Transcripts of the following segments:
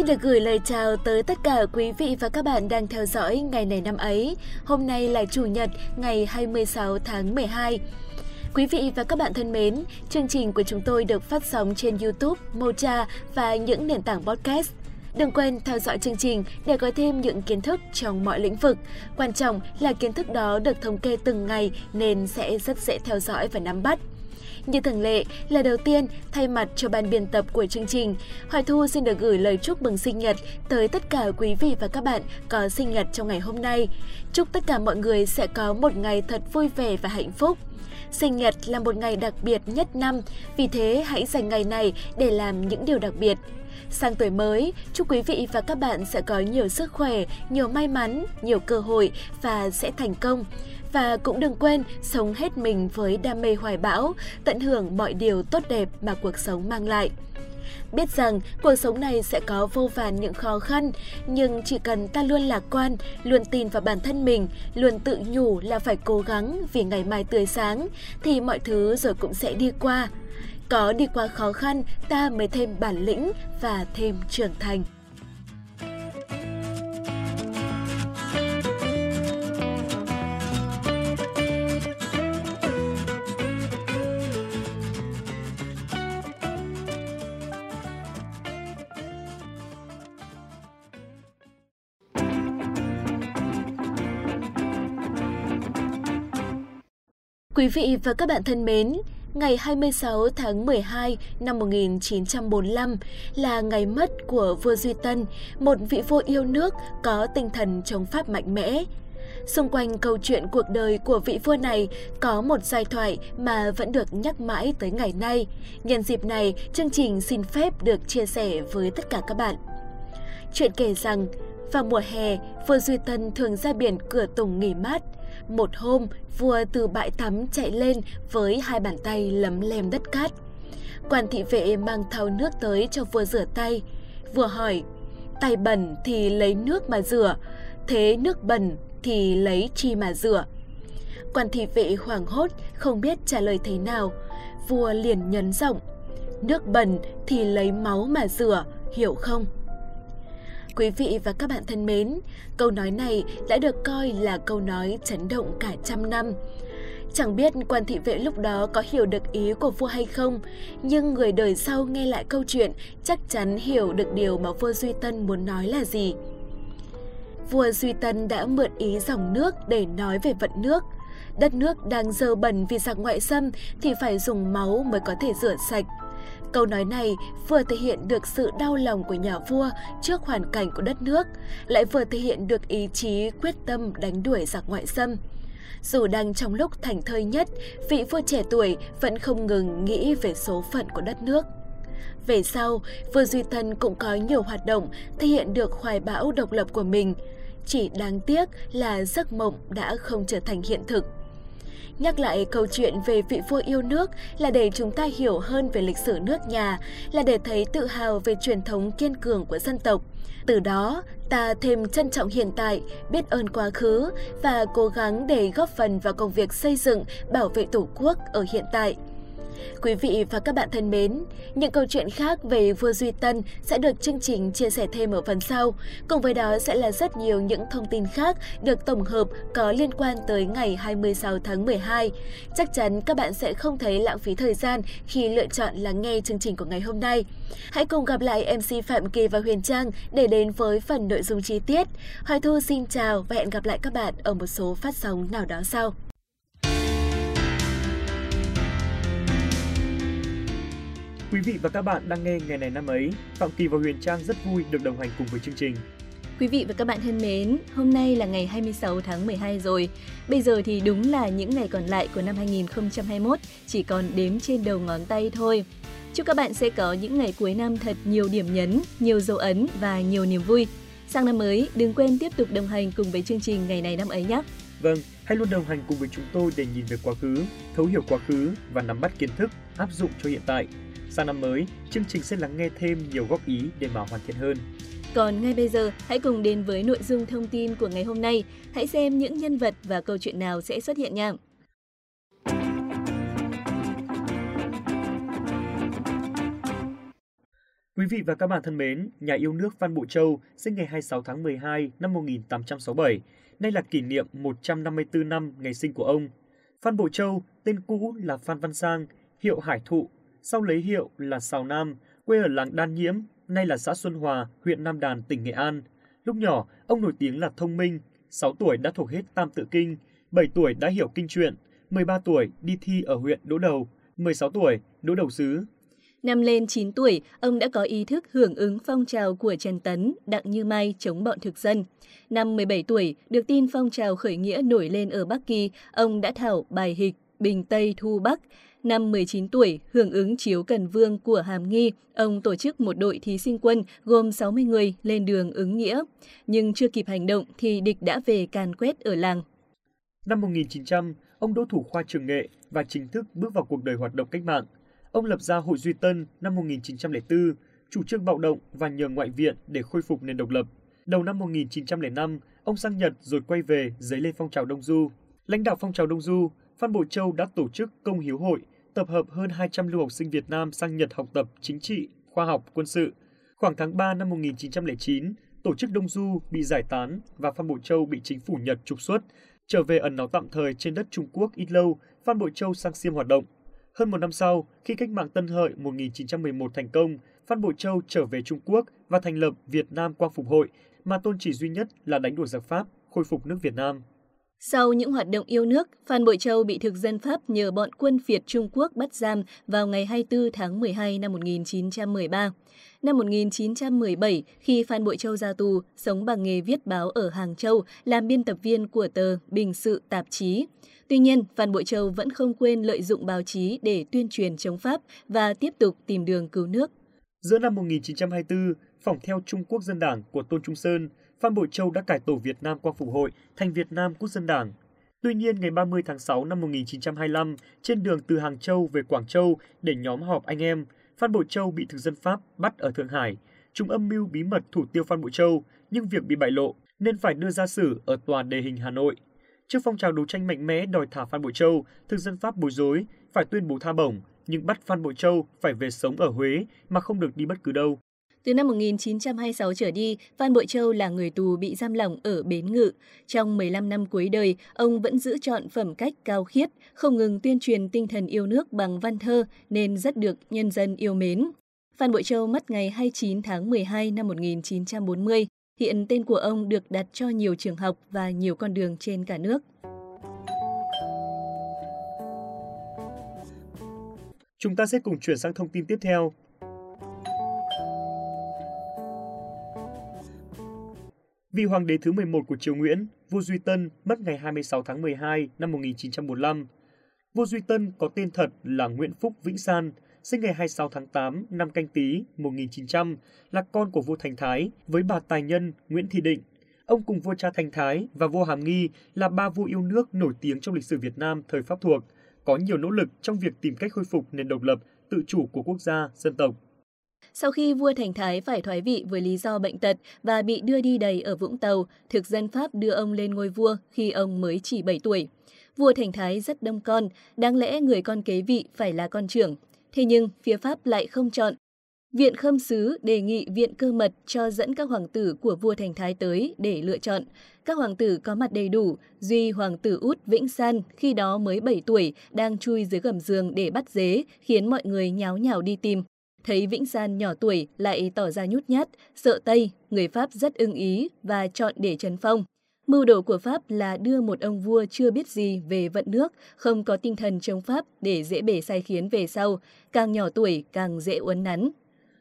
Xin được gửi lời chào tới tất cả quý vị và các bạn đang theo dõi ngày này năm ấy. Hôm nay là Chủ nhật, ngày 26 tháng 12. Quý vị và các bạn thân mến, chương trình của chúng tôi được phát sóng trên YouTube, Mocha và những nền tảng podcast. Đừng quên theo dõi chương trình để có thêm những kiến thức trong mọi lĩnh vực. Quan trọng là kiến thức đó được thống kê từng ngày nên sẽ rất dễ theo dõi và nắm bắt. Như thường lệ, là đầu tiên, thay mặt cho ban biên tập của chương trình, Hoài Thu xin được gửi lời chúc mừng sinh nhật tới tất cả quý vị và các bạn có sinh nhật trong ngày hôm nay. Chúc tất cả mọi người sẽ có một ngày thật vui vẻ và hạnh phúc. Sinh nhật là một ngày đặc biệt nhất năm, vì thế hãy dành ngày này để làm những điều đặc biệt. Sang tuổi mới, chúc quý vị và các bạn sẽ có nhiều sức khỏe, nhiều may mắn, nhiều cơ hội và sẽ thành công. Và cũng đừng quên sống hết mình với đam mê hoài bão, tận hưởng mọi điều tốt đẹp mà cuộc sống mang lại. Biết rằng cuộc sống này sẽ có vô vàn những khó khăn, nhưng chỉ cần ta luôn lạc quan, luôn tin vào bản thân mình, luôn tự nhủ là phải cố gắng vì ngày mai tươi sáng, thì mọi thứ rồi cũng sẽ đi qua. Có đi qua khó khăn, ta mới thêm bản lĩnh và thêm trưởng thành. Quý vị và các bạn thân mến, ngày 26 tháng 12 năm 1945 là ngày mất của vua Duy Tân, một vị vua yêu nước có tinh thần chống Pháp mạnh mẽ. Xung quanh câu chuyện cuộc đời của vị vua này có một giai thoại mà vẫn được nhắc mãi tới ngày nay. Nhân dịp này, chương trình xin phép được chia sẻ với tất cả các bạn. Chuyện kể rằng, vào mùa hè, vua Duy Tân thường ra biển cửa tùng nghỉ mát – một hôm, vua từ bãi tắm chạy lên với hai bàn tay lấm lem đất cát. Quan thị vệ mang thau nước tới cho vua rửa tay. Vua hỏi, tay bẩn thì lấy nước mà rửa, thế nước bẩn thì lấy chi mà rửa? Quan thị vệ hoảng hốt, không biết trả lời thế nào. Vua liền nhấn giọng, nước bẩn thì lấy máu mà rửa, hiểu không? Quý vị và các bạn thân mến, câu nói này đã được coi là câu nói chấn động cả trăm năm. Chẳng biết quan thị vệ lúc đó có hiểu được ý của vua hay không, nhưng người đời sau nghe lại câu chuyện chắc chắn hiểu được điều mà vua Duy Tân muốn nói là gì. Vua Duy Tân đã mượn ý dòng nước để nói về vận nước. Đất nước đang dơ bẩn vì giặc ngoại xâm thì phải dùng máu mới có thể rửa sạch. Câu nói này vừa thể hiện được sự đau lòng của nhà vua trước hoàn cảnh của đất nước, lại vừa thể hiện được ý chí quyết tâm đánh đuổi giặc ngoại xâm. Dù đang trong lúc thành thơi nhất, vị vua trẻ tuổi vẫn không ngừng nghĩ về số phận của đất nước. Về sau, vua Duy Tân cũng có nhiều hoạt động thể hiện được hoài bão độc lập của mình. Chỉ đáng tiếc là giấc mộng đã không trở thành hiện thực. Nhắc lại câu chuyện về vị vua yêu nước là để chúng ta hiểu hơn về lịch sử nước nhà, là để thấy tự hào về truyền thống kiên cường của dân tộc. Từ đó, ta thêm trân trọng hiện tại, biết ơn quá khứ và cố gắng để góp phần vào công việc xây dựng, bảo vệ Tổ quốc ở hiện tại. Quý vị và các bạn thân mến, những câu chuyện khác về vua Duy Tân sẽ được chương trình chia sẻ thêm ở phần sau. Cùng với đó sẽ là rất nhiều những thông tin khác được tổng hợp có liên quan tới ngày 26 tháng 12. Chắc chắn các bạn sẽ không thấy lãng phí thời gian khi lựa chọn lắng nghe chương trình của ngày hôm nay. Hãy cùng gặp lại MC Phạm Kỳ và Huyền Trang để đến với phần nội dung chi tiết. Hoài Thu xin chào và hẹn gặp lại các bạn ở một số phát sóng nào đó sau. Quý vị và các bạn đang nghe ngày này năm ấy, Phạm Kỳ và Huyền Trang rất vui được đồng hành cùng với chương trình. Quý vị và các bạn thân mến, hôm nay là ngày 26 tháng 12 rồi. Bây giờ thì đúng là những ngày còn lại của năm 2021 chỉ còn đếm trên đầu ngón tay thôi. Chúc các bạn sẽ có những ngày cuối năm thật nhiều điểm nhấn, nhiều dấu ấn và nhiều niềm vui. Sang năm mới, đừng quên tiếp tục đồng hành cùng với chương trình ngày này năm ấy nhé. Vâng, hãy luôn đồng hành cùng với chúng tôi để nhìn về quá khứ, thấu hiểu quá khứ và nắm bắt kiến thức áp dụng cho hiện tại Sang năm mới, chương trình sẽ lắng nghe thêm nhiều góp ý để mà hoàn thiện hơn. Còn ngay bây giờ, hãy cùng đến với nội dung thông tin của ngày hôm nay. Hãy xem những nhân vật và câu chuyện nào sẽ xuất hiện nha. Quý vị và các bạn thân mến, nhà yêu nước Phan Bội Châu sinh ngày 26 tháng 12 năm 1867, nay là kỷ niệm 154 năm ngày sinh của ông. Phan Bội Châu, tên cũ là Phan Văn Sang, hiệu Hải Thụ, sau lấy hiệu là Sào Nam, quê ở làng Đan Nhiễm, nay là xã Xuân Hòa, huyện Nam Đàn, tỉnh Nghệ An. Lúc nhỏ, ông nổi tiếng là thông minh, 6 tuổi đã thuộc hết Tam Tự Kinh, 7 tuổi đã hiểu kinh truyện, 13 tuổi đi thi ở huyện Đỗ Đầu, 16 tuổi đỗ đầu sứ. Năm lên 9 tuổi, ông đã có ý thức hưởng ứng phong trào của Trần Tấn, Đặng Như Mai chống bọn thực dân. Năm 17 tuổi, được tin phong trào khởi nghĩa nổi lên ở Bắc Kỳ, ông đã thảo bài hịch Bình Tây Thu Bắc. Năm 19 tuổi, hưởng ứng chiếu Cần Vương của Hàm Nghi, ông tổ chức một đội thí sinh quân gồm 60 người lên đường ứng nghĩa. Nhưng chưa kịp hành động thì địch đã về càn quét ở làng. Năm 1900, ông đỗ thủ khoa trường nghệ và chính thức bước vào cuộc đời hoạt động cách mạng. Ông lập ra Hội Duy Tân năm 1904, chủ trương bạo động và nhờ ngoại viện để khôi phục nền độc lập. Đầu năm 1905, ông sang Nhật rồi quay về dấy lên phong trào Đông Du. Lãnh đạo phong trào Đông Du, Phan Bội Châu đã tổ chức công hiếu hội, tập hợp hơn 200 lưu học sinh Việt Nam sang Nhật học tập chính trị, khoa học, quân sự. Khoảng tháng 3 năm 1909, tổ chức Đông Du bị giải tán và Phan Bội Châu bị chính phủ Nhật trục xuất, trở về ẩn náu tạm thời trên đất Trung Quốc ít lâu, Phan Bội Châu sang Xiêm hoạt động. Hơn một năm sau, khi cách mạng Tân Hợi 1911 thành công, Phan Bội Châu trở về Trung Quốc và thành lập Việt Nam Quang Phục Hội, mà tôn chỉ duy nhất là đánh đuổi giặc Pháp, khôi phục nước Việt Nam. Sau những hoạt động yêu nước, Phan Bội Châu bị thực dân Pháp nhờ bọn quân phiệt Trung Quốc bắt giam vào ngày 24 tháng 12 năm 1913. Năm 1917, khi Phan Bội Châu ra tù, sống bằng nghề viết báo ở Hàng Châu, làm biên tập viên của tờ Bình Sự tạp chí. Tuy nhiên, Phan Bội Châu vẫn không quên lợi dụng báo chí để tuyên truyền chống Pháp và tiếp tục tìm đường cứu nước. Giữa năm 1924, phỏng theo Trung Quốc Dân Đảng của Tôn Trung Sơn, Phan Bội Châu đã cải tổ Việt Nam Quang Phục Hội thành Việt Nam Quốc dân Đảng. Tuy nhiên, ngày 30 tháng 6 năm 1925, trên đường từ Hàng Châu về Quảng Châu để nhóm họp anh em, Phan Bội Châu bị thực dân Pháp bắt ở Thượng Hải. Chúng âm mưu bí mật thủ tiêu Phan Bội Châu, nhưng việc bị bại lộ nên phải đưa ra xử ở tòa đề hình Hà Nội. Trước phong trào đấu tranh mạnh mẽ đòi thả Phan Bội Châu, thực dân Pháp bối rối, phải tuyên bố tha bổng, nhưng bắt Phan Bội Châu phải về sống ở Huế mà không được đi bất cứ đâu. Từ năm 1926 trở đi, Phan Bội Châu là người tù bị giam lỏng ở Bến Ngự. Trong 15 năm cuối đời, ông vẫn giữ chọn phẩm cách cao khiết, không ngừng tuyên truyền tinh thần yêu nước bằng văn thơ nên rất được nhân dân yêu mến. Phan Bội Châu mất ngày 29 tháng 12 năm 1940. Hiện tên của ông được đặt cho nhiều trường học và nhiều con đường trên cả nước. Chúng ta sẽ cùng chuyển sang thông tin tiếp theo. Vị hoàng đế thứ 11 của triều Nguyễn, vua Duy Tân, mất ngày 26 tháng 12 năm 1945. Vua Duy Tân có tên thật là Nguyễn Phúc Vĩnh San, sinh ngày 26 tháng 8 năm Canh Tý 1900, là con của vua Thành Thái với bà tài nhân Nguyễn Thị Định. Ông cùng vua cha Thành Thái và vua Hàm Nghi là ba vua yêu nước nổi tiếng trong lịch sử Việt Nam thời Pháp thuộc, có nhiều nỗ lực trong việc tìm cách khôi phục nền độc lập, tự chủ của quốc gia, dân tộc. Sau khi vua Thành Thái phải thoái vị với lý do bệnh tật và bị đưa đi đầy ở Vũng Tàu, thực dân Pháp đưa ông lên ngôi vua khi ông mới chỉ 7 tuổi. Vua Thành Thái rất đông con, đáng lẽ người con kế vị phải là con trưởng. Thế nhưng phía Pháp lại không chọn. Viện Khâm Sứ đề nghị Viện Cơ Mật cho dẫn các hoàng tử của vua Thành Thái tới để lựa chọn. Các hoàng tử có mặt đầy đủ, duy hoàng tử út Vĩnh San khi đó mới 7 tuổi đang chui dưới gầm giường để bắt dế, khiến mọi người nháo nhào đi tìm. Thấy Vĩnh San nhỏ tuổi lại tỏ ra nhút nhát, sợ Tây, người Pháp rất ưng ý và chọn để trấn phong. Mưu đồ của Pháp là đưa một ông vua chưa biết gì về vận nước, không có tinh thần chống Pháp để dễ bể sai khiến về sau, càng nhỏ tuổi càng dễ uốn nắn.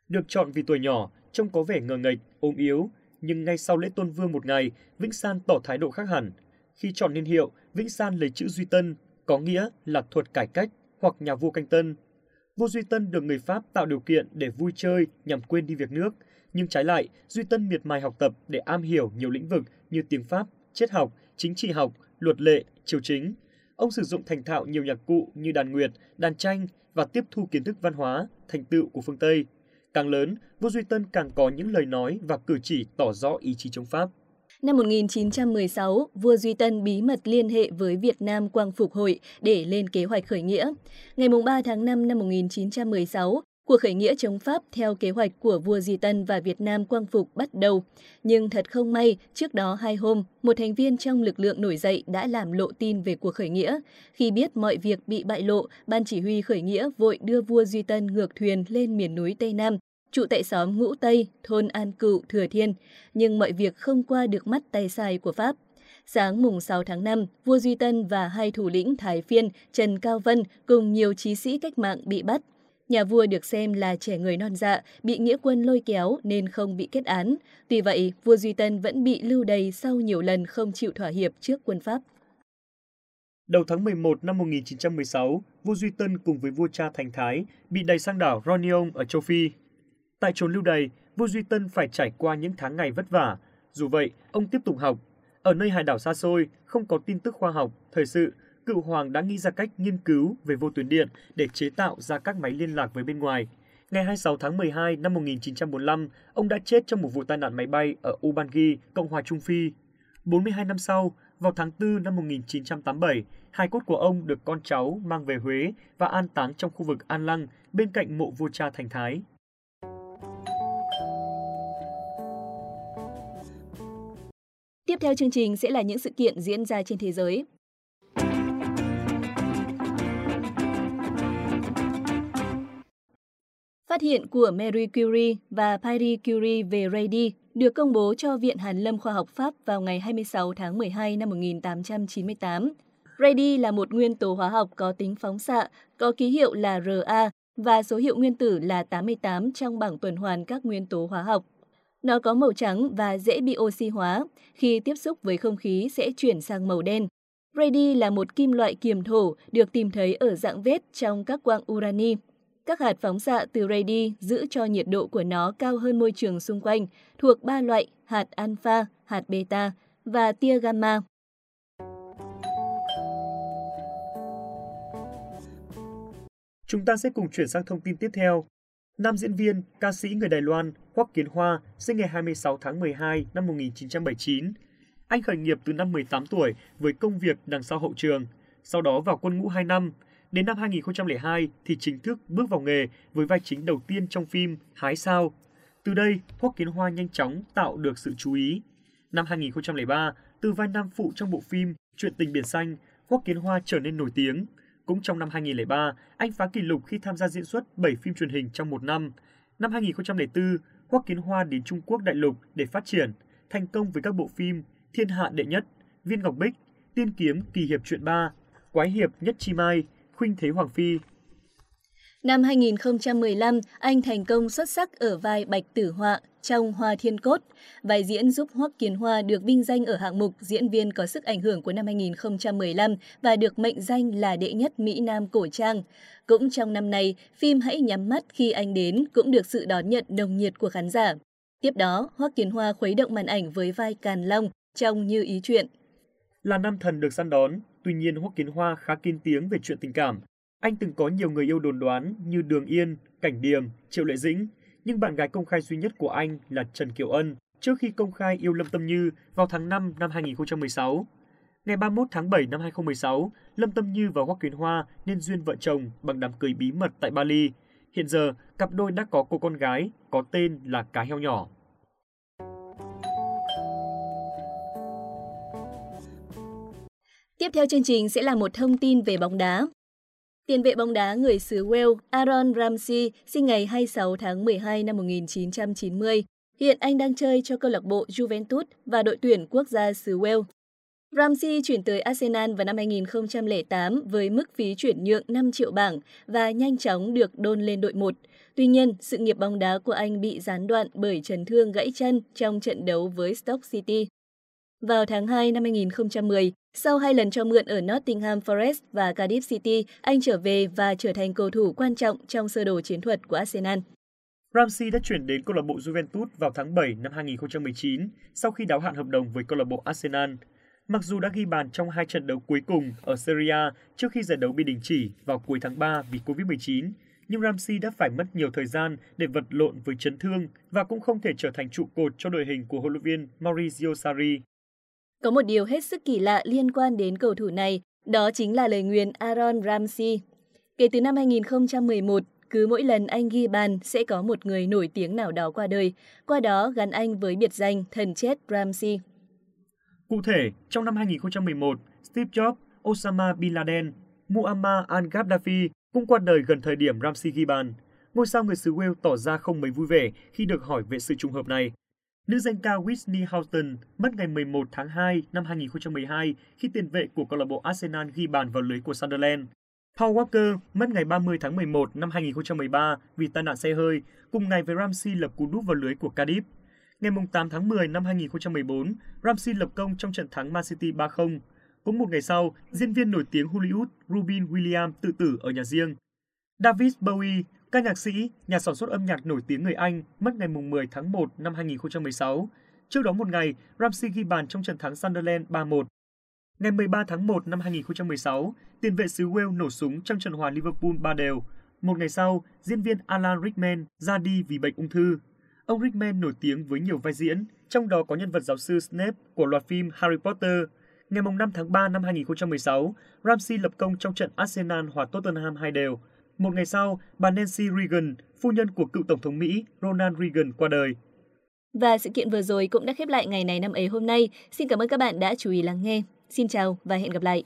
Được chọn vì tuổi nhỏ, trông có vẻ ngờ nghệch, ốm yếu, nhưng ngay sau lễ tôn vương một ngày, Vĩnh San tỏ thái độ khác hẳn. Khi chọn niên hiệu, Vĩnh San lấy chữ Duy Tân, có nghĩa là thuật cải cách hoặc nhà vua canh tân, Vua Duy Tân được người Pháp tạo điều kiện để vui chơi nhằm quên đi việc nước, nhưng trái lại, Duy Tân miệt mài học tập để am hiểu nhiều lĩnh vực như tiếng Pháp, triết học, chính trị học, luật lệ, triều chính. Ông sử dụng thành thạo nhiều nhạc cụ như đàn nguyệt, đàn tranh và tiếp thu kiến thức văn hóa, thành tựu của phương Tây. Càng lớn, vua Duy Tân càng có những lời nói và cử chỉ tỏ rõ ý chí chống Pháp. Năm 1916, vua Duy Tân bí mật liên hệ với Việt Nam Quang Phục Hội để lên kế hoạch khởi nghĩa. Ngày 3 tháng 5 năm 1916, Cuộc khởi nghĩa chống Pháp theo kế hoạch của vua Di Tân và Việt Nam quang phục bắt đầu. Nhưng thật không may, trước đó hai hôm, một thành viên trong lực lượng nổi dậy đã làm lộ tin về cuộc khởi nghĩa. Khi biết mọi việc bị bại lộ, ban chỉ huy khởi nghĩa vội đưa vua Duy Tân ngược thuyền lên miền núi Tây Nam, trụ tại xóm Ngũ Tây, thôn An Cựu, Thừa Thiên. Nhưng mọi việc không qua được mắt tay sai của Pháp. Sáng mùng 6 tháng 5, vua Duy Tân và hai thủ lĩnh Thái Phiên, Trần Cao Vân cùng nhiều trí sĩ cách mạng bị bắt. Nhà vua được xem là trẻ người non dạ, bị nghĩa quân lôi kéo nên không bị kết án. Tuy vậy, vua Duy Tân vẫn bị lưu đày sau nhiều lần không chịu thỏa hiệp trước quân Pháp. Đầu tháng 11 năm 1916, vua Duy Tân cùng với vua cha Thành Thái bị đày sang đảo Ronion ở châu Phi. Tại chốn lưu đày, vua Duy Tân phải trải qua những tháng ngày vất vả. Dù vậy, ông tiếp tục học. Ở nơi hải đảo xa xôi, không có tin tức khoa học, thời sự, cựu hoàng đã nghĩ ra cách nghiên cứu về vô tuyến điện để chế tạo ra các máy liên lạc với bên ngoài. Ngày 26 tháng 12 năm 1945, ông đã chết trong một vụ tai nạn máy bay ở Ubangi, Cộng hòa Trung Phi. 42 năm sau, vào tháng 4 năm 1987, hai cốt của ông được con cháu mang về Huế và an táng trong khu vực An Lăng bên cạnh mộ vua cha Thành Thái. Tiếp theo chương trình sẽ là những sự kiện diễn ra trên thế giới. Phát hiện của Marie Curie và Pierre Curie về radii được công bố cho Viện Hàn lâm Khoa học Pháp vào ngày 26 tháng 12 năm 1898. Radii là một nguyên tố hóa học có tính phóng xạ, có ký hiệu là Ra và số hiệu nguyên tử là 88 trong bảng tuần hoàn các nguyên tố hóa học. Nó có màu trắng và dễ bị oxy hóa, khi tiếp xúc với không khí sẽ chuyển sang màu đen. Brady là một kim loại kiềm thổ được tìm thấy ở dạng vết trong các quang urani. Các hạt phóng xạ từ Brady giữ cho nhiệt độ của nó cao hơn môi trường xung quanh, thuộc ba loại hạt alpha, hạt beta và tia gamma. Chúng ta sẽ cùng chuyển sang thông tin tiếp theo. Nam diễn viên, ca sĩ người Đài Loan Hoắc Kiến Hoa sinh ngày 26 tháng 12 năm 1979. Anh khởi nghiệp từ năm 18 tuổi với công việc đằng sau hậu trường, sau đó vào quân ngũ 2 năm – Đến năm 2002 thì chính thức bước vào nghề với vai chính đầu tiên trong phim Hái Sao. Từ đây, Hoắc Kiến Hoa nhanh chóng tạo được sự chú ý. Năm 2003, từ vai nam phụ trong bộ phim Chuyện tình biển xanh, Hoắc Kiến Hoa trở nên nổi tiếng. Cũng trong năm 2003, anh phá kỷ lục khi tham gia diễn xuất 7 phim truyền hình trong một năm. Năm 2004, Hoắc Kiến Hoa đến Trung Quốc đại lục để phát triển, thành công với các bộ phim Thiên hạ đệ nhất, Viên Ngọc Bích, Tiên kiếm kỳ hiệp chuyện 3, Quái hiệp nhất chi mai, Khuynh Thế Hoàng Phi. Năm 2015, anh thành công xuất sắc ở vai Bạch Tử Họa trong Hoa Thiên Cốt. Vai diễn giúp Hoắc Kiến Hoa được vinh danh ở hạng mục diễn viên có sức ảnh hưởng của năm 2015 và được mệnh danh là đệ nhất Mỹ Nam cổ trang. Cũng trong năm này, phim Hãy nhắm mắt khi anh đến cũng được sự đón nhận nồng nhiệt của khán giả. Tiếp đó, Hoắc Kiến Hoa khuấy động màn ảnh với vai Càn Long trong Như ý chuyện. Là nam thần được săn đón, Tuy nhiên Hoắc Kiến Hoa khá kín tiếng về chuyện tình cảm. Anh từng có nhiều người yêu đồn đoán như Đường Yên, Cảnh Điềm, Triệu Lệ Dĩnh, nhưng bạn gái công khai duy nhất của anh là Trần Kiều Ân trước khi công khai yêu Lâm Tâm Như vào tháng 5 năm 2016. Ngày 31 tháng 7 năm 2016, Lâm Tâm Như và Hoắc Kiến Hoa nên duyên vợ chồng bằng đám cưới bí mật tại Bali. Hiện giờ, cặp đôi đã có cô con gái có tên là Cá Heo Nhỏ. Tiếp theo chương trình sẽ là một thông tin về bóng đá. Tiền vệ bóng đá người xứ Wales Aaron Ramsey sinh ngày 26 tháng 12 năm 1990. Hiện anh đang chơi cho câu lạc bộ Juventus và đội tuyển quốc gia xứ Wales. Ramsey chuyển tới Arsenal vào năm 2008 với mức phí chuyển nhượng 5 triệu bảng và nhanh chóng được đôn lên đội 1. Tuy nhiên, sự nghiệp bóng đá của anh bị gián đoạn bởi chấn thương gãy chân trong trận đấu với Stoke City. Vào tháng 2 năm 2010, sau hai lần cho mượn ở Nottingham Forest và Cardiff City, anh trở về và trở thành cầu thủ quan trọng trong sơ đồ chiến thuật của Arsenal. Ramsey đã chuyển đến câu lạc bộ Juventus vào tháng 7 năm 2019 sau khi đáo hạn hợp đồng với câu lạc bộ Arsenal. Mặc dù đã ghi bàn trong hai trận đấu cuối cùng ở Serie A trước khi giải đấu bị đình chỉ vào cuối tháng 3 vì Covid-19, nhưng Ramsey đã phải mất nhiều thời gian để vật lộn với chấn thương và cũng không thể trở thành trụ cột cho đội hình của huấn luyện viên Maurizio Sarri. Có một điều hết sức kỳ lạ liên quan đến cầu thủ này, đó chính là lời nguyền Aaron Ramsey. Kể từ năm 2011, cứ mỗi lần anh ghi bàn sẽ có một người nổi tiếng nào đó qua đời, qua đó gắn anh với biệt danh thần chết Ramsey. Cụ thể, trong năm 2011, Steve Jobs, Osama Bin Laden, Muammar al-Gaddafi cũng qua đời gần thời điểm Ramsey ghi bàn. Ngôi sao người xứ Wales tỏ ra không mấy vui vẻ khi được hỏi về sự trùng hợp này. Nữ danh ca Whitney Houston mất ngày 11 tháng 2 năm 2012 khi tiền vệ của câu lạc bộ Arsenal ghi bàn vào lưới của Sunderland. Paul Walker mất ngày 30 tháng 11 năm 2013 vì tai nạn xe hơi, cùng ngày với Ramsey lập cú đúp vào lưới của Cardiff. Ngày 8 tháng 10 năm 2014, Ramsey lập công trong trận thắng Man City 3-0. Cũng một ngày sau, diễn viên nổi tiếng Hollywood Rubin Williams tự tử ở nhà riêng. David Bowie, ca nhạc sĩ, nhà sản xuất âm nhạc nổi tiếng người Anh, mất ngày 10 tháng 1 năm 2016. Trước đó một ngày, Ramsey ghi bàn trong trận thắng Sunderland 3-1. Ngày 13 tháng 1 năm 2016, tiền vệ xứ Wales nổ súng trong trận hòa Liverpool 3 đều. Một ngày sau, diễn viên Alan Rickman ra đi vì bệnh ung thư. Ông Rickman nổi tiếng với nhiều vai diễn, trong đó có nhân vật giáo sư Snape của loạt phim Harry Potter. Ngày 5 tháng 3 năm 2016, Ramsey lập công trong trận Arsenal hòa Tottenham 2 đều. Một ngày sau, bà Nancy Reagan, phu nhân của cựu Tổng thống Mỹ Ronald Reagan qua đời. Và sự kiện vừa rồi cũng đã khép lại ngày này năm ấy hôm nay. Xin cảm ơn các bạn đã chú ý lắng nghe. Xin chào và hẹn gặp lại.